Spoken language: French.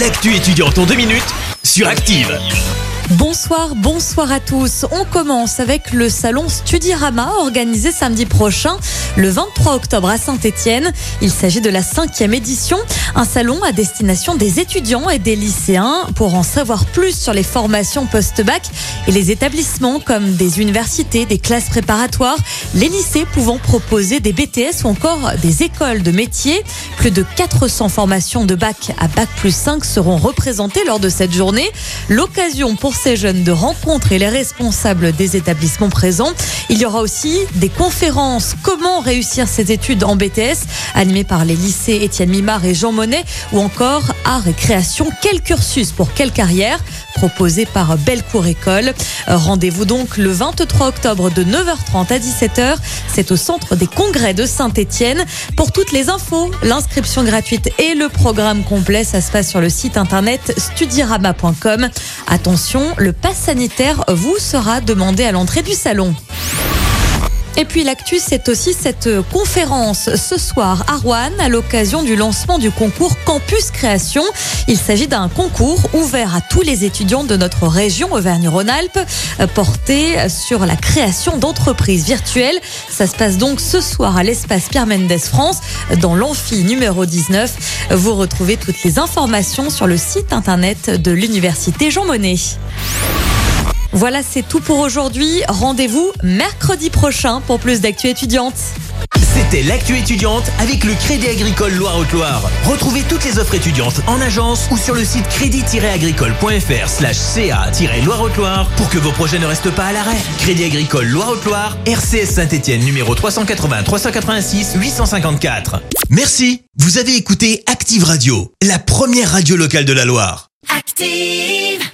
L'actu étudiante en deux minutes sur Active. Bonsoir, bonsoir à tous. On commence avec le salon Studirama organisé samedi prochain, le 23 octobre à Saint-Étienne. Il s'agit de la cinquième édition, un salon à destination des étudiants et des lycéens pour en savoir plus sur les formations post-bac et les établissements comme des universités, des classes préparatoires, les lycées pouvant proposer des BTS ou encore des écoles de métiers. Plus de 400 formations de bac à bac plus 5 seront représentées lors de cette journée. L'occasion pour ces jeunes de rencontrer les responsables des établissements présents. Il y aura aussi des conférences Comment réussir ses études en BTS animées par les lycées Étienne Mimard et Jean Monnet ou encore Art et création Quel cursus pour quelle carrière proposé par Bellecour École. Rendez-vous donc le 23 octobre de 9h30 à 17h. C'est au centre des congrès de Saint-Étienne. Pour toutes les infos, l'inscription gratuite et le programme complet, ça se passe sur le site internet studirama.com. Attention, le pass sanitaire vous sera demandé à l'entrée du salon. Et puis l'actu, c'est aussi cette conférence ce soir à Rouen à l'occasion du lancement du concours Campus Création. Il s'agit d'un concours ouvert à tous les étudiants de notre région Auvergne-Rhône-Alpes porté sur la création d'entreprises virtuelles. Ça se passe donc ce soir à l'espace Pierre Mendès France dans l'amphi numéro 19. Vous retrouvez toutes les informations sur le site internet de l'université Jean Monnet. Voilà, c'est tout pour aujourd'hui. Rendez-vous mercredi prochain pour plus d'actu étudiante. C'était l'actu étudiante avec le Crédit Agricole Loire-Haute-Loire. Retrouvez toutes les offres étudiantes en agence ou sur le site crédit-agricole.fr slash ca-loire-haute-loire pour que vos projets ne restent pas à l'arrêt. Crédit Agricole Loire-Haute-Loire, RCS Saint-Etienne numéro 380 386 854. Merci. Vous avez écouté Active Radio, la première radio locale de la Loire. Active!